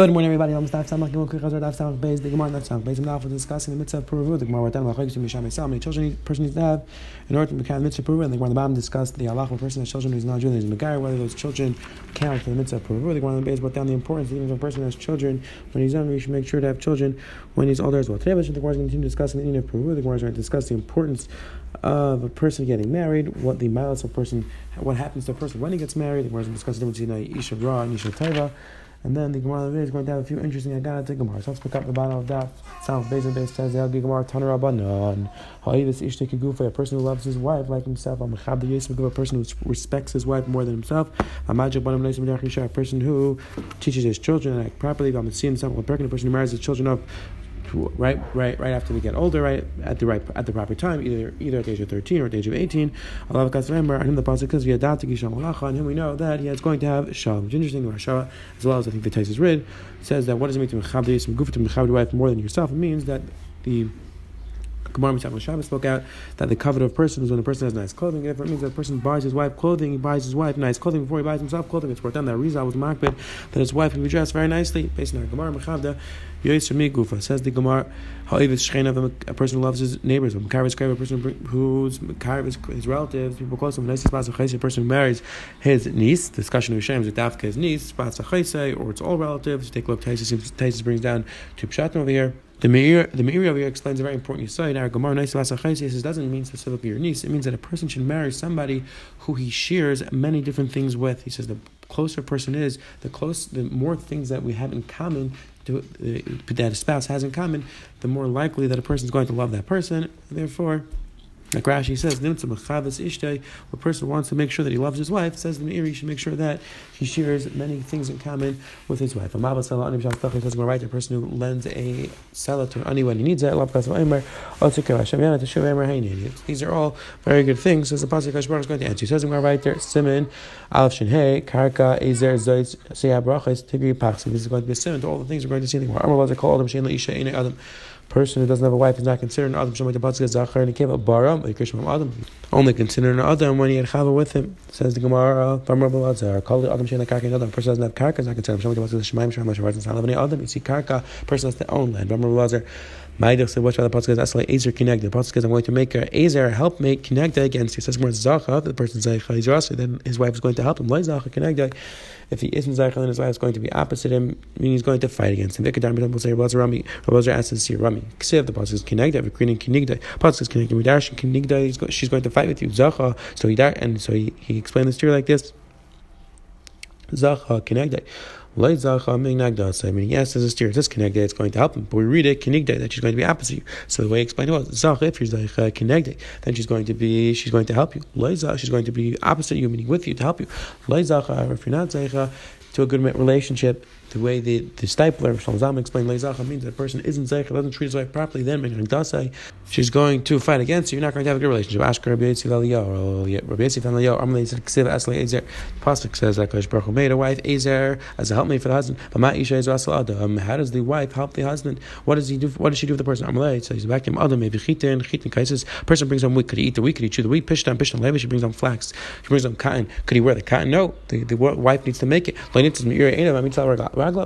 Good morning, everybody. I'm Staff Samach Gimel Krichaz Daf Samach Beis. The Gemara not Samach Beis. Now for discussing the mitzvah of Peru. The Gemara Watan Machayik to Misham How many children a person needs to have in order to become mitzvah Peru. And the Gemara the Bam discussed the Allah of a person has children who's not Jewish. Is Megar whether those children count for the mitzvah of Peru. The Gemara Beis brought down the importance even if a person has children when he's younger, he should make sure to have children when he's older as well. Today, the Gemara is going to continue discussing the meaning of Peru. The Gemara is going to discuss the importance of a person getting married, what the miles of a person, what happens to a person when he gets married. The Gemara is going to discuss the difference between Isha Ra and Isha Taiva. And then the Gemara is going to have a few interesting Agana to Gemara. So let's pick up the bottom of that. Sounds base and base says the Gemara Taner Rabbanon. Ha'ivus Ishte Kigufa, a person who loves his wife like himself. I'm a a person who respects his wife more than himself. A person who teaches his children properly. I'm seeing something, a person who marries his children up right, right, right after they get older, right at the right at the proper time, either either at the age of thirteen or at the age of eighteen. Allah and him the pasuk says and him we know that he is going to have shalom. It's interesting the Rasha, as well as I think the Taisus read, says that what does it mean to mechabdi some goof to mechabdi wife more than yourself? It means that the Gemara Mitzvah Shabbos spoke out that the covet of person is when a person has nice clothing. If it means that a person buys his wife clothing, he buys his wife nice clothing before he buys himself clothing. It's brought down that Rizal was makbid that his wife can be dressed very nicely. Based on our Gemara Mechavda, Yoiser Gufa says the Gemara, Ha'ivis Shchein a person who loves his neighbors, a person who's his relatives, people close to him, nice a person who marries his niece. Discussion of Hashem is Dafka his niece, or it's all relatives. Take a look, Taisus brings down to Pshat over here. The Meiri, the Meiri over here explains a very important insight. Our Gemara Nice says doesn't mean specifically your niece. It means that a person should marry somebody who he shares many different things with. He says the closer a person is, the close, the more things that we have in common, to, uh, that a spouse has in common, the more likely that a person is going to love that person. Therefore, like Rashi says, a person wants to make sure that he loves his wife, says the Meiri, he should make sure that he shares many things in common with his wife. A right, a person who lends a seller to anyone he needs it. These are all very good things. Says the Pasuk Hashbar is going to answer. He says in right there, Simon, Alf Shin Karka, Ezer, Zoitz, Seyab Rachas, Tigri, Paxi. This is going to be a simon to all the things we're going to see. Amar call Adam Shein Isha Adam person who doesn't have a wife is not considered an Adam and Keva Bara, Adam. Only considered an Adam when he had Chava with him. Says the Gemara, Famar Balazar, call it Adam Shemay Karka Adam. person doesn't have Karka is not considered Shemay Tabatzka Shemaim Shemay Shemay Shemay Shemay Adam. You see Karka, person has to own land. Balazar. Maidach said, watch out the pasuk says, Asla Ezer Kinegda. The pasuk says, I'm going to make a Ezer help make Kinegda against. It says, Zacha, the person Zaycha, then his wife is going to help him. Lai Zacha Kinegda. If he isn't Zaycha, then his wife is going to be opposite him, meaning he's going to fight against him. Vikadar Midah will say, Rabbi Rami, Rabbi asks to see Rami. Ksiv, the pasuk says Kinegda, Vikrin Kinegda. Pasuk says Kinegda, Midash, Kinegda, she's going to fight with you. Zacha, so he, and so he, he explained this to her like this. Zacha Kinegda. I mean, yes, there's a steer, it's connected, it's going to help him. But we read it, connected, that she's going to be opposite you. So the way he explained it was, Zach, if she's connected, then she's going to be, she's going to help you. She's going to be opposite you, meaning with you to help you. If you're not to a good relationship, the way the, the stipler, Shalom explained, Leizacha means that a person isn't Zeicha, doesn't treat his wife properly, then she's going to fight against you, you're not going to have a good relationship. Ashkar Ezer. The Pasuk says that Kosh Baruch made a wife, Ezer, as a helpmate for the husband. But Ma Isha is Asal Adam. How does the wife help the husband? What does he do? What does she do for the person? Amalei says, back him Adam, maybe Chitin, Chitin Kaisis. Person brings home wheat, could he eat the wheat? Could he chew the wheat? Pishtan, Pishtan, Levi, she brings home flax. She brings home cotton. Could he wear the cotton? No, the, the wife needs to make it.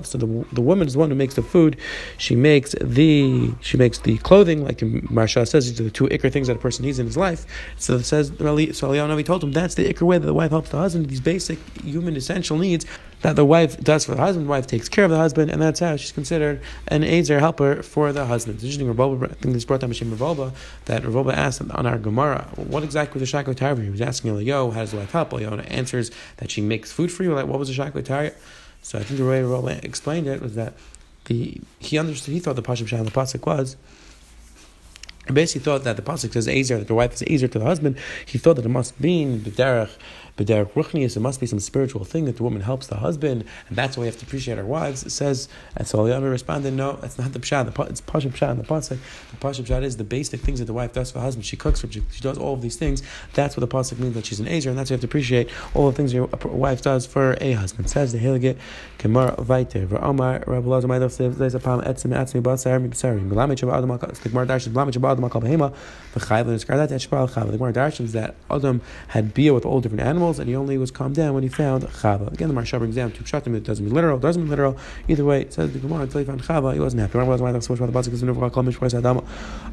So the the woman is the one who makes the food. She makes the she makes the clothing, like Maharsha says, these are the two ikr things that a person needs in his life. So it says so Eliyahu told him that's the ikr way that the wife helps the husband. These basic human essential needs that the wife does for the husband. The wife takes care of the husband, and that's how she's considered an aider helper for the husband. It's interesting. Raboba, I think this brought down Mishim Raboba that Raboba asked on our Gemara, what exactly was the shakot He was asking Eliyahu, how does the wife help? Eliyahu answers that she makes food for you. Like, what was the shakot so I think the way Rav explained it was that the he understood he thought the pasuk shah the pasuk was. He basically thought that the pasuk says Ezer that the wife is Ezer to the husband. He thought that it must mean the derech but there ruchnius, it must be some spiritual thing that the woman helps the husband, and that's why we have to appreciate our wives. It says, and so Eliyahu responded, no, that's not the pshat. The, it's pasha pshat in the pasuk. The pasha pshat is the basic things that the wife does for the husband. She cooks for, she, she does all of these things. That's what the pasuk means that she's an Azer, and that's why you have to appreciate all the things your wife does for a husband. It says the Hilgit Kemar Vaiter V'Amar Rabbi Lazar Ma'idov says there's a palm etzim etzim basar mibsarim B'lamit Shabbat Adam the Gemara Darshan B'lamit Shabbat Adam Kal Behema Eshbal Chav. The Gemara Darshan is that Adam had beer with all different animals animals, and he only was calmed down when he found Chava. Again, the Maharsha brings down two pshatim. It doesn't mean literal, it doesn't mean literal. Either way, it says the Gemara until he found Chava, he wasn't happy. Remember, why the Pasuk because the Nuvra Kol Mishpras Adam.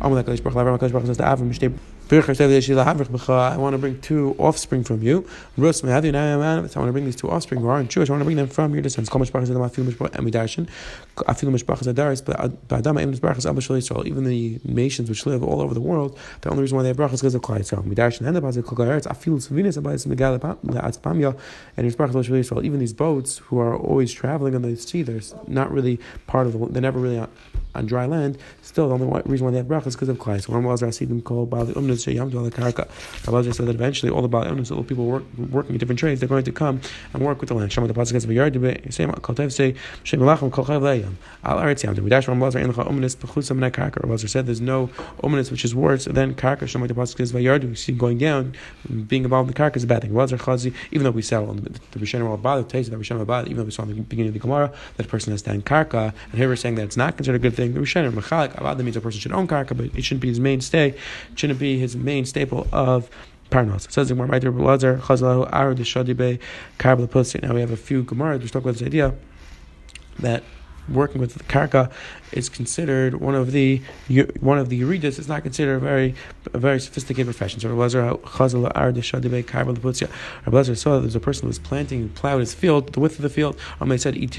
Amalek Kalish Baruch Kalish Baruch says to Avram Mishnei I want to bring two offspring from you. I want to bring these two offspring who aren't Jewish. I want to bring them from your descendants. Even the nations which live all over the world, the only reason why they have brachas is because of Shal Yisrael. Even these boats who are always traveling on the sea, they're not really part of the. They're never really on, on dry land. Still, the only reason why they have brachas is because of Yisrael. When was Rasidim called Bali Umnus Sheyamdu Ala Karka? Rabbi said that eventually all the Bali Umnus, all the people work, working in different trades, they're going to come and work with the land. Shema the Pasuk says, "V'yard debe same Kaltev say Shem Malachim Kol Chav Le'yam Al Aretz Yam." Dash from Lazar in the Umnus Bechusam Ne Karka. Rabbi said, "There's no Umnus which is worse than Karka." Shema the Pasuk says, "V'yard." We see going down, being involved in the Karka is a bad thing. Lazar Chazi, even though we sell on the Rishonim all about it, the Rishonim about even though we saw in the beginning of the Gemara that person has to stand Karka, and here we're saying that it's not considered a good thing. The Rishonim Mechalik about that means a person should own Karka, but it shouldn't be his mainstay. It shouldn't be his main staple of Parnos. It says in there, Lazar, Chazalahu, Ar, the Shadibe, Karbal. Now we have a few Gemaras which talk about this idea that working with the karka is considered one of the one of the yuridas. It's not considered a very a very sophisticated profession. So Rabbi Lezer saw that there's a person who was planting, and plowed his field, the width of the field. Um, they said, even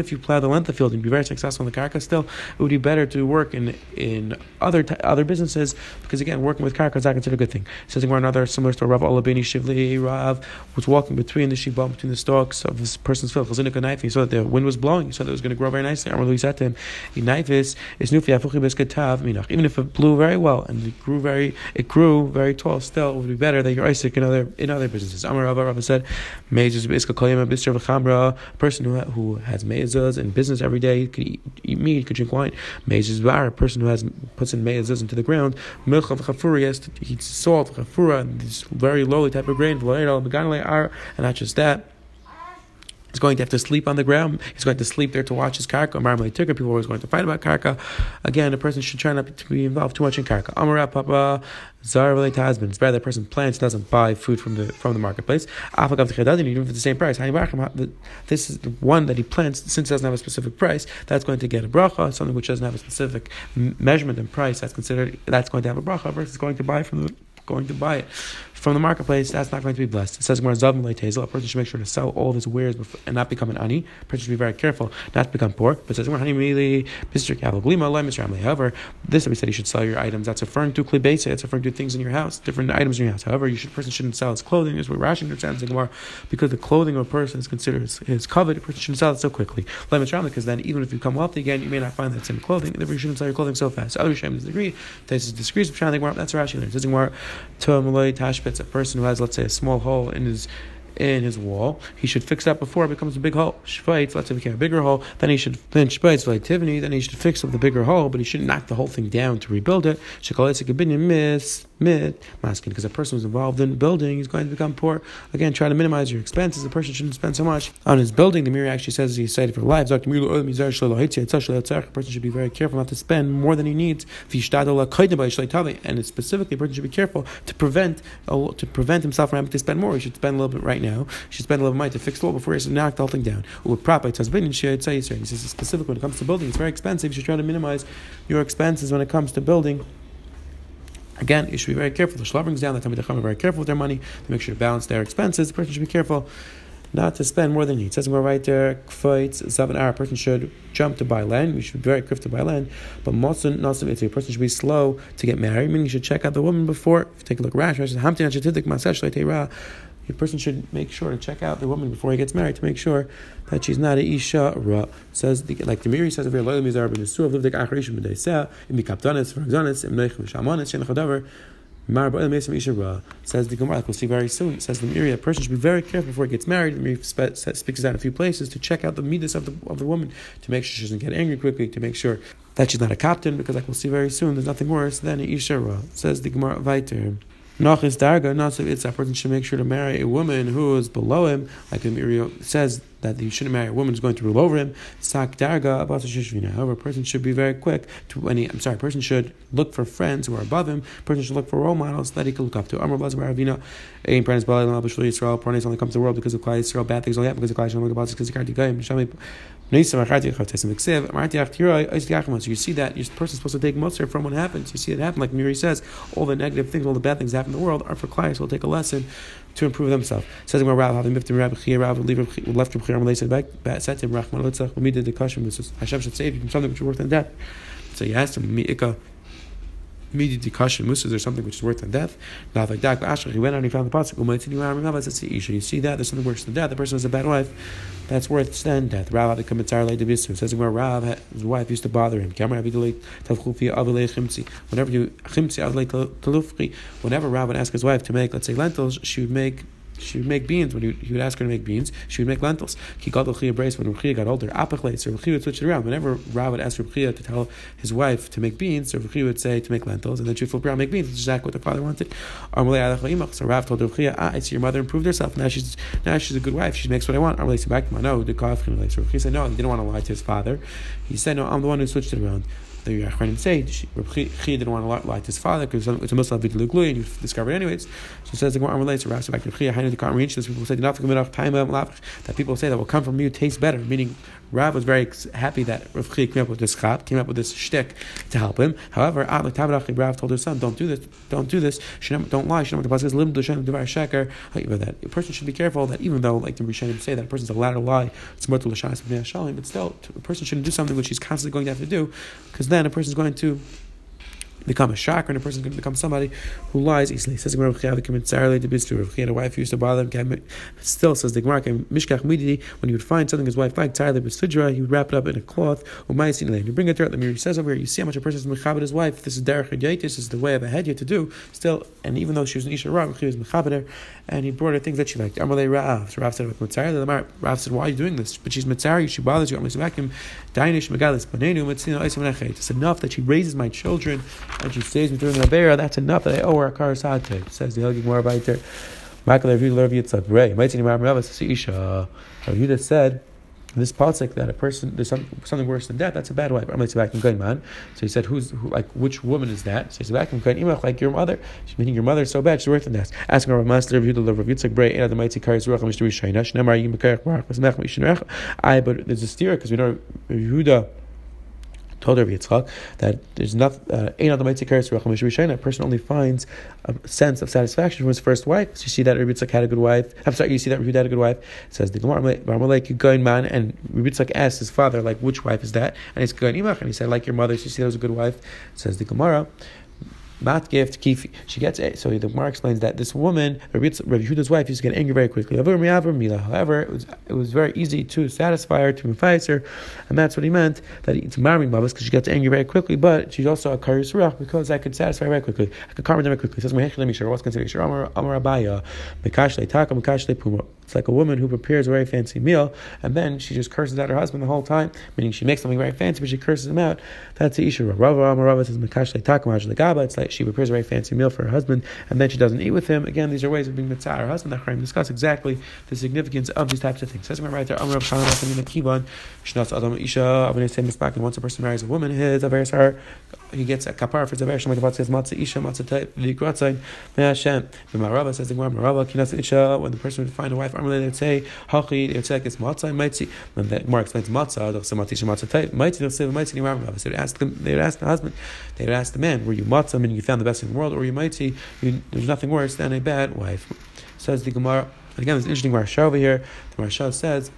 if you plow the length of the field and be very successful in the karka, still it would be better to work in in other other businesses because again, working with karka is not considered a good thing. Says another similar story. Rav Olabini Shivli Rav was walking between the shibam, between the stalks of this person's field. He saw that the wind was blowing. He saw that it was going to grow very nicely. Amr said to him, is nufi afuchi beskatav minach." Even if it blew very well and it grew very, it grew very tall. Still, it would be better that you're Isaac in other in other businesses. Amr Rabba Rabba said. A person who who has meizuz in business every day could eat, eat meat, could drink wine. Meizuz bar. A person who has puts in meizuz into the ground. Milcha v'chafura. He has to eat salt v'chafura and this very lowly type of grain. And not just that. He's going to have to sleep on the ground. He's going to sleep there to watch his karka. Marmalade ticker. People are always going to fight about karka. Again, a person should try not to be involved too much in karka. Amara papa zar husband. It's better that person plants doesn't buy food from the from the marketplace. Afagav even for the same price. This is the one that he plants since it doesn't have a specific price. That's going to get a bracha. Something which doesn't have a specific measurement and price. That's considered that's going to have a bracha versus going to buy from the going to buy it from the marketplace, that's not going to be blessed. It says, A person should make sure to sell all of his wares and not become an ani. A person should be very careful not to become poor. But it says, honey mealy, Mr. Kabalblema, Lemus Ramley. However, this that we said you should sell your items, that's referring to klibesa, it's referring to things in your house, different items in your house. However, you should, person shouldn't sell his clothing, as we're rationing understands the because the clothing of a person is considered his, his covet, a person shouldn't sell it so quickly. Because then, even if you become wealthy again, you may not find that same clothing, therefore you shouldn't sell your clothing so fast. Other Shem disagree. This disagrees. That's Rashi learns. Says, it's a person who has, let's say, a small hole in his in his wall, he should fix that before it becomes a big hole. Shvaitz, let's say it became a bigger hole, then he should then Shvaitz Tivni, then he should fix up the bigger hole, but he shouldn't knock the whole thing down to rebuild it. Shekal miss mid masking because a person who's involved in building is going to become poor. Again, try to minimize your expenses. The person shouldn't spend so much on his building. The mirror actually says he's cited for lives. A person should be very careful not to spend more than he needs. And specifically, a person should be careful to prevent to prevent himself from having to spend more. He should spend a little bit right now. He should spend a little bit money to fix the wall before he has to knock the whole thing down. He says specifically when it comes to building, it's very expensive. You should try to minimize your expenses when it comes to building. Again, you should be very careful. The Shlah brings down that Talmid Chacham are very careful with their money to make sure to balance their expenses. The person should be careful not to spend more than he needs. Says more right there, seven hour. A person should jump to buy land. We should be very quick to buy land. But mosun nasim a person should be slow to get married, meaning you should check out the woman before. If you take a look, Rash, Rash says, a person should make sure to check out the woman before he gets married to make sure that she's not a isha ra. Says the, like the Meiri says you're loyal mizar ben of livdik acharishim b'deiseh im mikaptanis for exanis im neich v'shamanis shen chadaver. Says the Gemara, we'll see very soon. Says the Meiri, a person should be very careful before he gets married. The Meiri speaks out a few places to check out the midas of the of the woman to make sure she doesn't get angry quickly, to make sure that she's not a captain, because like we'll see very soon, there's nothing worse than a Isha ra. Says the Gemara. Nachis darga, not so it's that person should make sure to marry a woman who is below him, like the Miriam says that you shouldn't marry a woman who's going to rule over him. Sak darga However, a person should be very quick to he, I'm sorry, a person should look for friends who are above him. A person should look for role models that he can look up to. Amr Pranis Yisrael, only comes to the world because of Klai Yisrael, bad things only because of Klai Yisrael, because of Gayim, so you see that your person's supposed to take Moser from what happens. You see it happen, like Meiri says, all the negative things, all the bad things that happen in the world are for clients who will take a lesson to improve themselves. Says Rav, having miftim Rav Chia, Rav left Rav Chia, Rav back, said to him, Rachman Litzach, when we did the question, Hashem should save you from something which is worth in death. So he asked him, Mi'ika, Midi Dikasha Musas or something which is worse than death. Not like that. Asher, he went out and he found the pasuk. You see that? There's something worse than death. The person has a bad wife. That's worse than death. Rav to Bisu. Says where Rav, his wife used to bother him. Whenever you whenever Rav would ask his wife to make, let's say, lentils, she would make she would make beans when he, he would ask her to make beans. She would make lentils. He got the brace when Ruchia got older. Apachle, so Ruchia would switch it around. Whenever Rav would ask Ruchia to tell his wife to make beans, so Ruchia would say to make lentils, and then she would flip around make beans. That's exactly what the father wanted. So Rav told Ruchia, ah, I see your mother improved herself. Now she's now she's a good wife. She makes what I want. Armalei said back to no, the Ruchia said no. He didn't want to lie to his father. He said no. I'm the one who switched it around the Achronim say Chia didn't want to lie to his father because it's a Muslim big and you discover it anyways. So it says the Gemara relates to Rashi back to Chia. Did the reach this? People say that people say that will come from you tastes better, meaning Rav was very happy that Rav Chia came up with this chap, came up with this shtick to help him. However, Rav told his son, "Don't do this. Don't do this. Don't lie." That a person should be careful that even though, like the Rishonim say, that a person's allowed to lie, it's more to l'shas but still, a person shouldn't do something which he's constantly going to have to do, because then a is going to become a shocker, and a person can become somebody who lies easily. Says the Gemara, he a wife used to bother him. Still says the Gemara, Mishkach Mididi, when he would find something his wife liked, Tyler Bistudra, he would wrap it up in a cloth, you bring it to her. The Mirror says over here, you see how much a person is Mechabit his wife. This is Derech this is the way of a head to do. Still, and even though she was an Isha Rav, he was Mechabit and he brought her things that she liked. Amalei Rav. So Rav said, Rav said, why are you doing this? But she's Mitzar, she bothers you. I'm going to Dainish Megalis, Banenu, It's enough that she raises my children and she stays with during the Avera, that's enough that I owe oh, her a Karasate. Says the Hilgig Morabaiter. Michael Rav Yehuda Yitzchak Ray. Might see Rav Rav Isha. Yehuda said this pasuk that a person there's some, something worse than death. That's a bad wife. In. So he said, "Who's who, like which woman is that?" So he said, "Back in like your mother." She's meaning your mother is so bad. She's worse than that. Asking Rav Master Rav Yehuda Rav Yitzchak Bray, and the mighty Karis Ruach Mishteri Shainash. Nemar Yim Bekarach Barak Masmech Mishinrech. I but there's a steer because we know Yehuda told Rabbi Yitzchak that there's not uh, a person only finds a sense of satisfaction from his first wife. So you see that Rabbi Yitzchak had a good wife. I'm sorry, you see that Rabbi had a good wife. It says the Gemara, going man, and Rabbi Yitzchak asked his father, like, which wife is that? And he's going imach, and he said, like your mother. So you see that was a good wife. It says the Gemara. Mat gift kifi. She gets it. So the Gemara explains that this woman, Rabbi Yehuda's wife, used to get angry very quickly. However, it was it was very easy to satisfy her, to advise her, and that's what he meant that it's marry babas because she gets angry very quickly. But she's also a karis because I could satisfy her very quickly. I could calm her down very quickly. It says what's considered Amar Abaya, Mekashle Taka Mekashle Puma. It's like a woman who prepares a very fancy meal and then she just curses out her husband the whole time, meaning she makes something very fancy, but she curses him out. That's the Isha. Rava Amarava says Mekashle Takamaj Legaba. It's like she prepares a very fancy meal for her husband and then she doesn't eat with him. Again, these are ways of being mitzvah her husband. That Chaim discuss exactly the significance of these types of things. Says right there, Chanah Kivan, Shnas Adam Isha, and once a person marries a woman, his Averis he gets a kapar for Zaver. Shemay Tavat says Matzah Isha Matzah Vikratzain May Hashem. The Marava says the Gemara Marava Kinas Isha. When the person would find a wife, Armalei they'd say Hachi. They'd say it's Matzah Maitzi. When the Gemara explains Matzah, they'll say Matzah Matzah Type Maitzi. They'll say Maitzi Marava. So they'd ask them. They'd ask the husband. They'd ask the man, Were you Matzah? Meaning you found the best in the world, or you Maitzi? There's nothing worse than a bad wife. Says the Gemara. And again, there's an interesting Maharsha over here. The Maharsha says.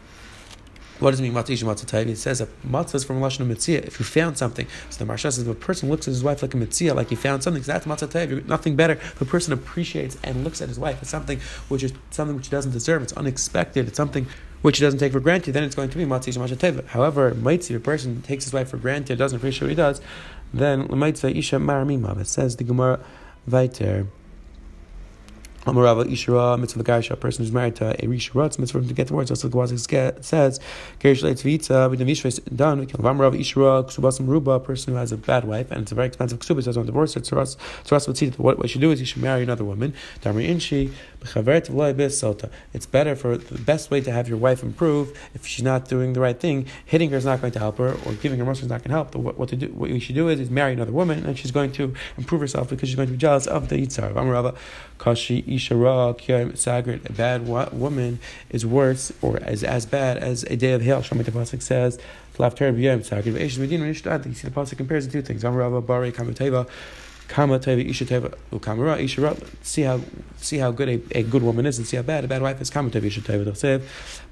What does it mean matzah matzah? It says a matzah is from lashon mitzvah. If you found something, so the maharsha says if a person looks at his wife like a mitzvah, like he found something, so that's matzah taiv. Nothing better. If a person appreciates and looks at his wife as something which is something which he doesn't deserve, it's unexpected, it's something which he doesn't take for granted, then it's going to be matzah matzah. However, mitzvah, a person takes his wife for granted, doesn't appreciate what he does, then mitzvah isha maramimav. It says the Gemara Viter. Amarava Ishara mitzvah garsha. A person who's married to a Risha it's mitzvah to get words. Also, the Gwazik says, done. Amarava Ishara, Ksubasam Ruba, a person who has a bad wife, and it's a very expensive ksubas, doesn't want divorce her. So, Ras would see that what, what you should do is you should marry another woman. Damri Inshi, it's better for the best way to have your wife improve if she's not doing the right thing. Hitting her is not going to help her, or giving her mercy is not going to help. What, what to do? What you should do is, is marry another woman, and she's going to improve herself because she's going to be jealous of the yitzhar. Amarava Kashi Ishara Sagrit. A bad woman is worse or as as bad as a day of hail. Shomit the pasuk says. Lafter b'yom sagrit. You see the pasuk compares the two things. Amarava Bari Kamateva. Kama teva isha teva ukamara isha See how see how good a, a good woman is, and see how bad a bad wife is. Kama teva isha teva. They'll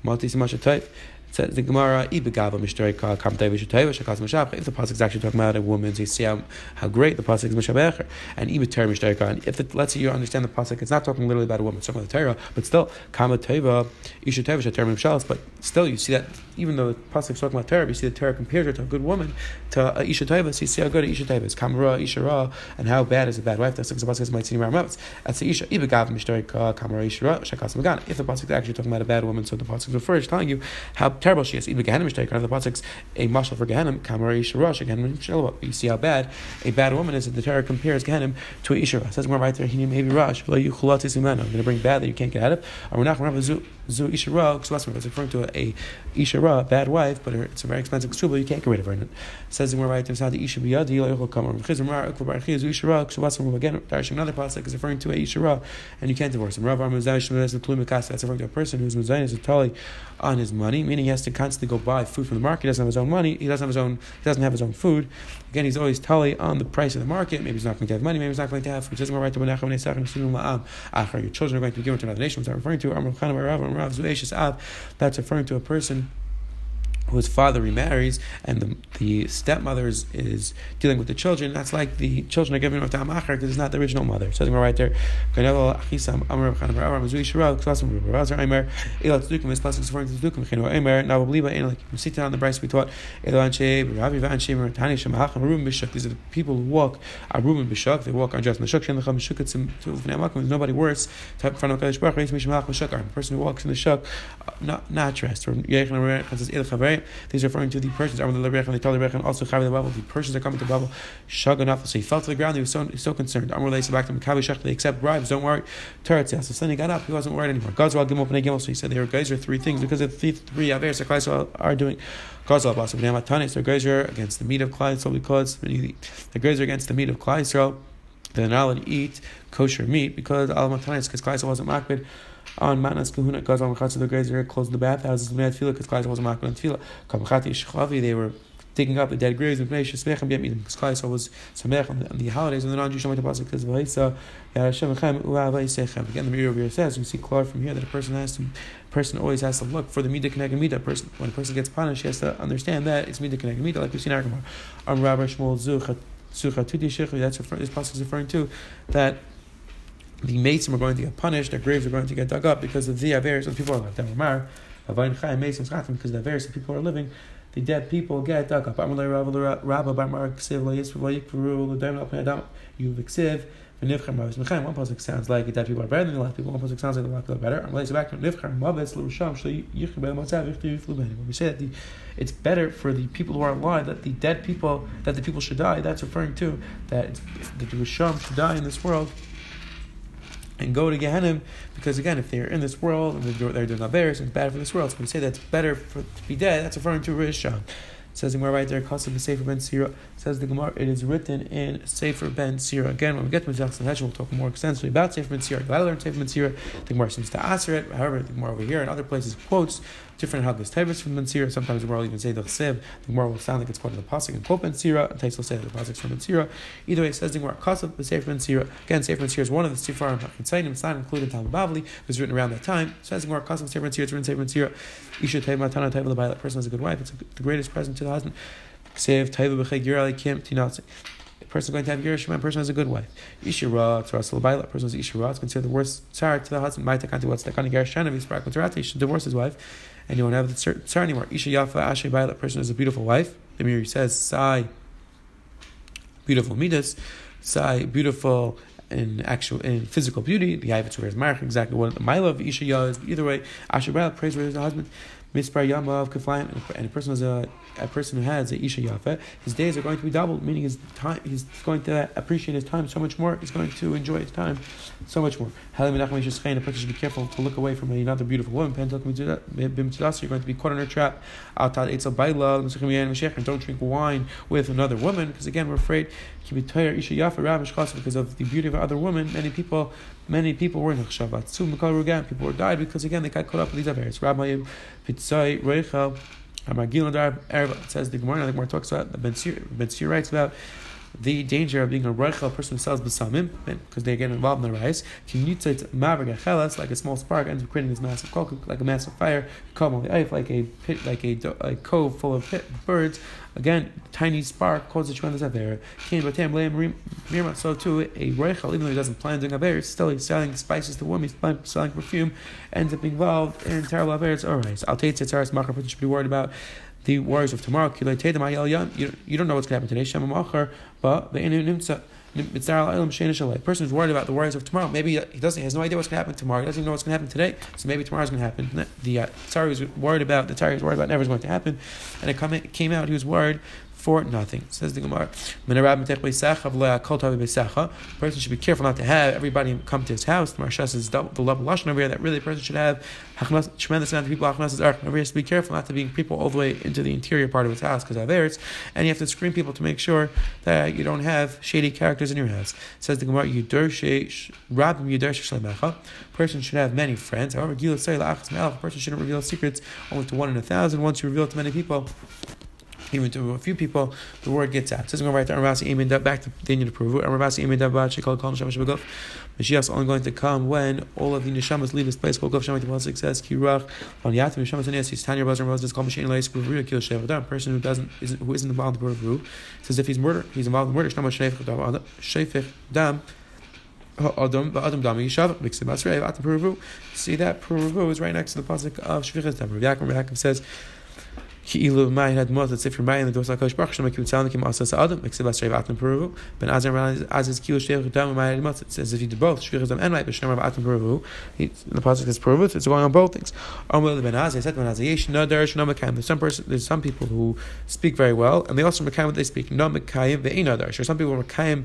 "Malti simasha type." Says the Gemara, If the pasuk is actually talking about a woman, so you see how, how great the pasuk is Mishabecher. And Mishtarika. If the, let's say you understand the pasuk, it's not talking literally about a woman, it's talking about the Torah, but still, Kama Teva, Isha but still you see that even though the pasuk is talking about Torah, you see the Torah compares her to a good woman, to uh, Isha Teva, so you see how good Isha Teva is. Kamara, Isha and how bad is a bad wife. That's because the pasuk might see That's the Isha. If the pasuk is actually talking about a bad woman, so the pasuk is referred telling you how terrible she is. Even Gehenna Mishtayik, one of the pasuk's a mashal for Gehenna, Kamari Sharash, Gehenna Mishalva. You see how bad a bad woman is, and the Torah compares Gehenna to a Ishara. Says more right there, he maybe Rash, I'm going to bring bad that you can't get out of. Not Zu Ishara, because it's referring to a Ishara, bad wife, but it's a very expensive ksuba, you can't get rid of her. And it says more right there, the Isha Biyadi, Yochel Kamar, Chizim Ukvabarchi, Zu Ishara, Ksubasam, again, Darshim, another pasuk is referring to a Ishara, and you can't divorce him. Rav Armazayish, that's referring to a person who's Mazayin is a tali on his money, meaning he has to constantly go buy food from the market. He doesn't have his own money. He doesn't have his own. He doesn't have his own food. Again, he's always tally on the price of the market. Maybe he's not going to have money. Maybe he's not going to have food. Your children are going to be given to another nation. What's that referring to? That's referring to a person whose father remarries and the, the stepmother is, is dealing with the children, that's like the children are given with the Amachar because it's not the original mother. So right there. These are the people who walk they walk there's nobody worse in front of person who walks in the Shuk, not, not dressed. These are referring to the Persians. Also, the Persians are coming to Babel. Shaganaf, so he fell to the ground. He was so, so concerned. Amr Lay back to him. They accept bribes. Don't worry. Teretz. So then he got up. He wasn't worried anymore. Gazal Gimel Pnei Gimel. So he said, "There guys are three things because of the three avers that are doing." Gazal Basa Bnei Matanis. Guys are against the meat of Klai because the are against the meat of Klai They're not allowed to eat kosher meat because Al Matanis because Klai wasn't makbid on Matnas Kahuna Gazal Mechatz the graves closed the bathhouses they tefillah because Klai wasn't makbid on tefillah. Kamchati Shchavi they were digging up the dead graves and Pnei Shesmechem Yem Because Klai was Samech on, on the holidays and the non-Jewish Shemay Tapasik says Vayisa Yarashem Echem Uavayisechem. Again, the mirror over here says we see clear from here that a person has to person always has to look for the midah connected midah. Person when a person gets punished, he has to understand that it's midah connected midah, like we've seen in Arkamar. Am Rabbi Shmuel Zuchat Sucha Tuti Shechli. That's this pasuk is referring to that the mates are going to get punished, their graves are going to get dug up because of the Averis and people are left. And Ramar, because the Averis and people are living, the dead people get dug up. One pasuk sounds like the dead people are better than the last people. One pasuk sounds like the last people are better. When we say that the, it's better for the people who are alive that the dead people that the people should die, that's referring to that the rusham should die in this world and go to Gehenna, because again, if they're in this world and they're, they're doing Averis, it's bad for this world. So when we say that's better for, to be dead, that's referring to Rishon. Says the Gemara right there, Kasav the Sefer Ben Sira. Says the Gemara, it is written in Sefer Ben Sira. Again, when we get to Mizrach Sanhedrin, we'll talk more extensively about Sefer Ben Sira. Glad I learned Sefer Ben Sira. The Gemara seems to answer it. However, the Gemara over here and other places quotes different hagas tavis from Ben Sira. Sometimes the Gemara will even say the chsev. The Gemara will sound like it's part of the pasuk and quote Ben Sira. And Tais will say that the pasuk from Ben Sira. Either way, it says the Gemara kasav the Sefer Ben Sira. Again, Sefer Ben Sira is one of the Sefarim Hakitzainim. It's not included in Talmud Bavli. It was written around that time. It says the Gemara kasav Sefer Ben Sira. It's written Sefer Ben Sira. Isha Teva Matana Teva That person has a good wife. It's the greatest present to the husband. Save Teva B'chei Gira Kim Tinatzi person going to have Yerushalayim, a person has a good wife. Ishira, Tzarasal Baila, a person has Ishira, it's considered the worst tsar to the husband. Maitakanti, what's the kind of Gershanav, he's divorce his wife and you won't have the tsar anymore. Isha Yafa Ashe that person is a beautiful wife. The Meiri says, Sai, beautiful midas, Sai, beautiful in actual in physical beauty. The Yavetz wears mark exactly what the mile of Isha is. Either way, Asher praise where his husband. Mispar Yamav Kaflayim, and a person a, a person who has a Isha Yafa, his days are going to be doubled, meaning his time he's going to appreciate his time so much more, he's going to enjoy his time so much more. A person should be careful to look away from another beautiful woman. You're going to be caught in her trap. And don't drink wine with another woman, because again, we're afraid because of the beauty of other women. Many people, many people were in. People were died because again they got caught up with these affairs. Rabbi Pitzai Reichel. It says the Gemara, the Gemara talks about, the Ben Sir writes about the danger of being a reichel, a person who sells besamim, because they get involved in the rice, can yitzit mavrig like a small spark, ends up creating this massive coke, like a massive fire, ice, like a pit, like a, a cove full of pit, birds. Again, tiny spark causes a tremendous aver. So too, a reichel, even though he doesn't plan doing aver, still he's selling spices to women, he's selling perfume, ends up being involved in terrible avers. All right, so I'll take tzitzaras makar, person should be worried about the worries of tomorrow. You, don't know what's going to happen today. But the person who's worried about the worries of tomorrow, maybe he doesn't, he has no idea what's going to happen tomorrow. He doesn't even know what's going to happen today. So maybe tomorrow's going to happen. The uh, Tsari was worried about, the Tsari was worried about never is going to happen. And it, come, it came out, he was worried for nothing. Says the Gemara. A person should be careful not to have everybody come to his house. The Maharsha says the level lashon over here that really a person should have tremendous amount of people. Over here, to be careful not to bring people all the way into the interior part of his house because Averitz, and you have to screen people to make sure that you don't have shady characters in your house. Says the Gemara. A person should have many friends. However, a person shouldn't reveal secrets only to one in a thousand. Once you reveal it to many people, even to a few people, the word gets out. It says, right there, back to Indian to prove it. Mashiach is only going to come when all of the neshamas leave this place. Kol Shem Pasuk says, Kirach, on Yatim Neshamas Anes, he's Tanya Bazar Moses, called Mashiach Leis Kuvru, Kil Shevadam, a person who doesn't, isn't, who isn't involved in the Kuvru, says if he's murder, he's involved in murder, Shnama Shefich Dam, Adam Adam Dami Yishav. See that Peruvu is right next to the pasuk of Shvichas Dam. Rav Yaakov says Ki'ilu for Mayin, the Ben Ki'ilu Shteich Dam, Mayin had Mot, it says if you both, Shvich and Peruvu, the Pasuk it's going on both things. Amr Ben said Ben Yesh Nadar Shno Mekayim, there's some person, there's some people who speak very well, and they also Mekayim what they speak, no Mekayim, Ve'in Nadar, some people Mekayim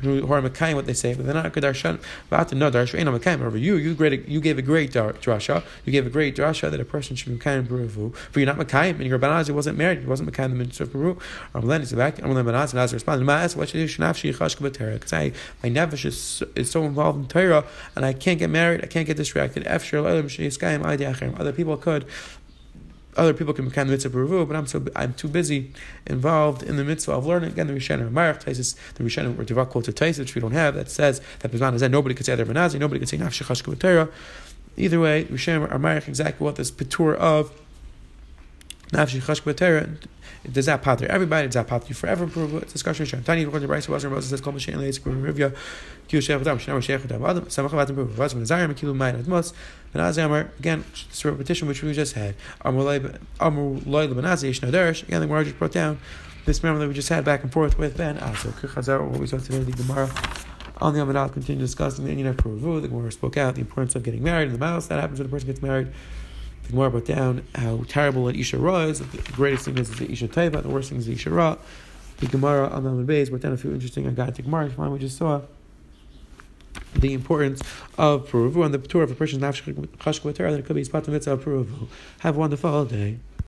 who are Mekayim what they say, but they're not good darshan. But no darshan Mekayim. However, you you great you gave a great drasha. You gave a great drasha that a person should be Mekayim Peru. But you're not Mekayim, and your Banaz wasn't married. He wasn't Mekayim the minister of Peru. Amlen is back. Amlen Banaz and Azar responded. What should do shnafshi chashka b'tera because I my nefesh is, is so involved in Torah and I can't get married. I can't get distracted. Other people could other people can become the mitzvah beruvu, but I'm so I'm too busy involved in the mitzvah of learning. Again, the Rishon Marach Taisis, the Rishon were Devar quotes a Taisis, which we don't have, that says that Bizman is nobody could say other Benazi, nobody could say Nafshechash Torah. Either way, Rishon Marach exactly what this patur of Nafshechash Torah does that pater everybody? Does that pater you forever? It's discussion. Tani according to Bryce, Wasser Moses says, "Kol Mashiach Leis Kuru Rivya, Kiyu Shech Adam, Shnei Shech Adam Adam, Samach Adam Prove." Vas Ben Zayim Kilu Mayin Admos, Ben Azamar. Again, this repetition which we just had. Amru Loy Ben Azay Yishna Derish. Again, the Gemara just brought down this memory that we just had back and forth with Ben Azar. Kichazar, what we saw today, the Gemara. On the Amenad, continue discussing the Indian of Peru. The Gemara spoke out the importance of getting married in the mouse. That happens when a person gets married. The Gemara brought down how terrible an Isha Ra is. The greatest thing is the Isha Teva, the worst thing is the Isha Ra. The Gemara on the Beis brought down a few interesting Agatic Gemara. We just saw the importance of Peruvu and the tour of a person's nafshach chashkwa that it could be spot mitzvah of Peruvu. Have a wonderful day.